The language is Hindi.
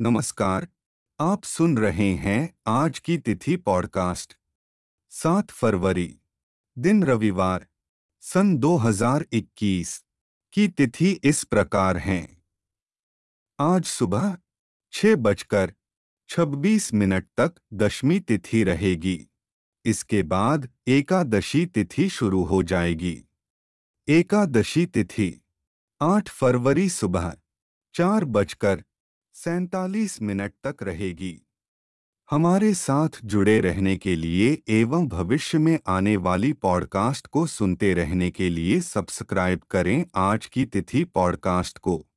नमस्कार, आप सुन रहे हैं आज की तिथि पॉडकास्ट। सात फरवरी, दिन रविवार, सन 2021 की तिथि इस प्रकार है। आज सुबह छह बजकर छब्बीस मिनट तक दशमी तिथि रहेगी। इसके बाद एकादशी तिथि शुरू हो जाएगी। एकादशी तिथि, आठ फरवरी सुबह चार बजकर सैतालीस मिनट तक रहेगी। हमारे साथ जुड़े रहने के लिए एवं भविष्य में आने वाली पॉडकास्ट को सुनते रहने के लिए सब्सक्राइब करें आज की तिथि पॉडकास्ट को।